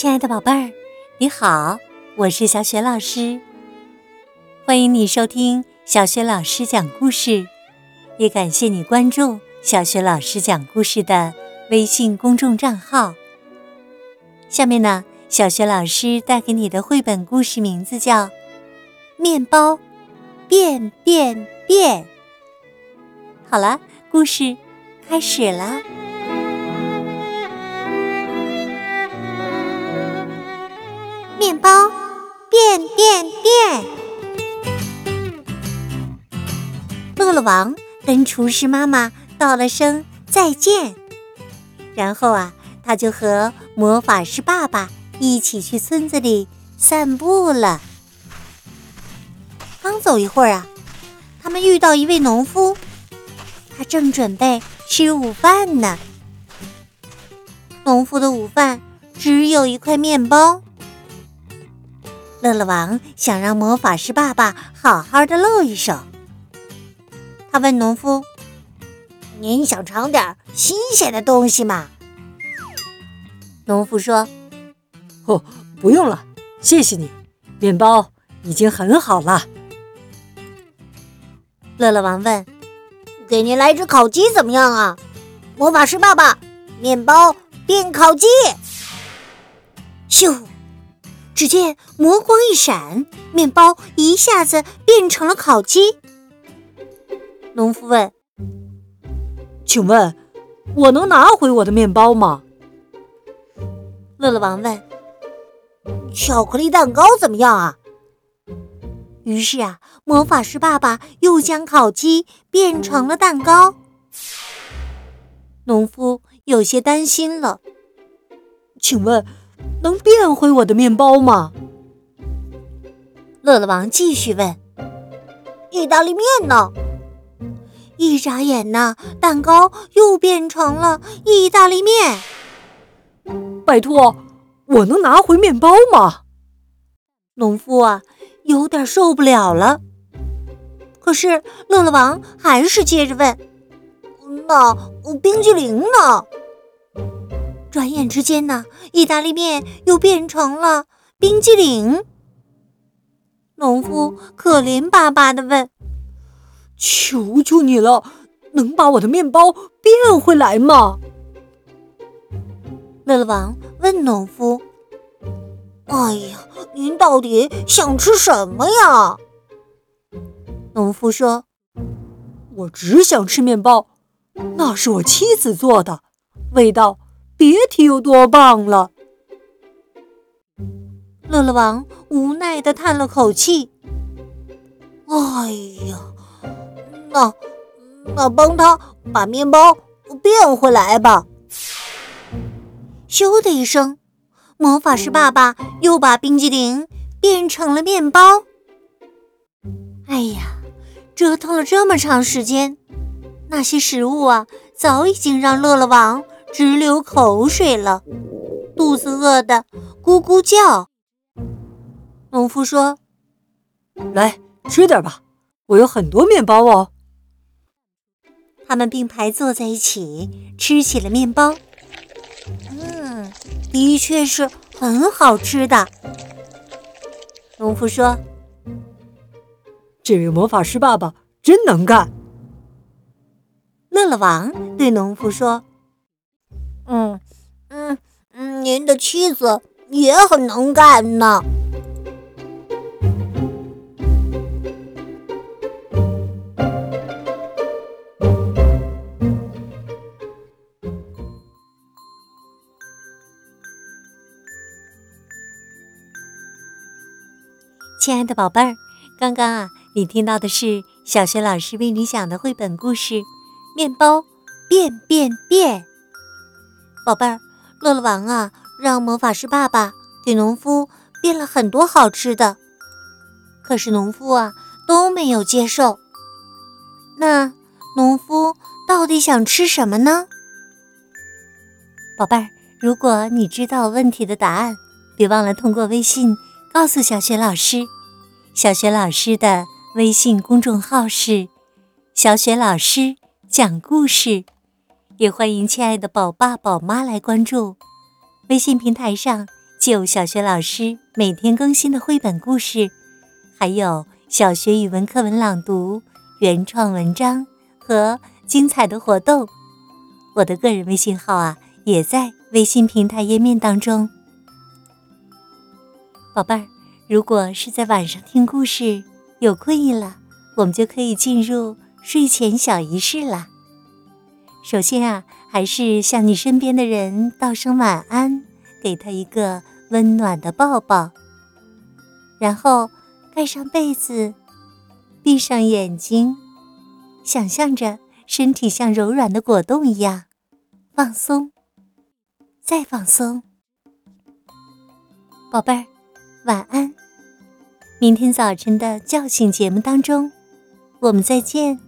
亲爱的宝贝儿，你好，我是小雪老师，欢迎你收听小雪老师讲故事，也感谢你关注小雪老师讲故事的微信公众账号。下面呢，小雪老师带给你的绘本故事名字叫《面包变变变》。好了，故事开始了。王跟厨师妈妈道了声再见，然后啊，他就和魔法师爸爸一起去村子里散步了。刚走一会儿啊，他们遇到一位农夫，他正准备吃午饭呢。农夫的午饭只有一块面包。乐乐王想让魔法师爸爸好好的露一手。他问农夫：“您想尝点新鲜的东西吗？”农夫说：“哦，不用了，谢谢你，面包已经很好了。”乐乐王问：“给您来只烤鸡怎么样啊？”魔法师爸爸，面包变烤鸡，咻！只见魔光一闪，面包一下子变成了烤鸡。农夫问：“请问，我能拿回我的面包吗？”乐乐王问：“巧克力蛋糕怎么样啊？”于是啊，魔法师爸爸又将烤鸡变成了蛋糕。农夫有些担心了：“请问。”能变回我的面包吗？乐乐王继续问：“意大利面呢？”一眨眼呢，蛋糕又变成了意大利面。拜托，我能拿回面包吗？农夫啊，有点受不了了。可是乐乐王还是接着问：“那冰激凌呢？”转眼之间呢，意大利面又变成了冰激凌。农夫可怜巴巴的问：“求求你了，能把我的面包变回来吗？”乐乐王问农夫：“哎呀，您到底想吃什么呀？”农夫说：“我只想吃面包，那是我妻子做的，味道……”别提有多棒了！乐乐王无奈的叹了口气：“哎呀，那那帮他把面包变回来吧。”咻的一声，魔法师爸爸又把冰激凌变成了面包。哎呀，折腾了这么长时间，那些食物啊，早已经让乐乐王。直流口水了，肚子饿得咕咕叫。农夫说：“来吃点吧，我有很多面包哦。”他们并排坐在一起吃起了面包。嗯，的确是很好吃的。农夫说：“这位魔法师爸爸真能干。”乐乐王对农夫说。嗯嗯嗯，您的妻子也很能干呢。亲爱的宝贝儿，刚刚啊，你听到的是小学老师为你讲的绘本故事《面包变变变》。宝贝儿，乐乐王啊，让魔法师爸爸给农夫变了很多好吃的，可是农夫啊都没有接受。那农夫到底想吃什么呢？宝贝儿，如果你知道问题的答案，别忘了通过微信告诉小雪老师。小雪老师的微信公众号是“小雪老师讲故事”。也欢迎亲爱的宝爸宝妈来关注，微信平台上就有小学老师每天更新的绘本故事，还有小学语文课文朗读、原创文章和精彩的活动。我的个人微信号啊，也在微信平台页面当中。宝贝儿，如果是在晚上听故事，有困意了，我们就可以进入睡前小仪式了。首先啊，还是向你身边的人道声晚安，给他一个温暖的抱抱，然后盖上被子，闭上眼睛，想象着身体像柔软的果冻一样放松，再放松。宝贝儿，晚安。明天早晨的叫醒节目当中，我们再见。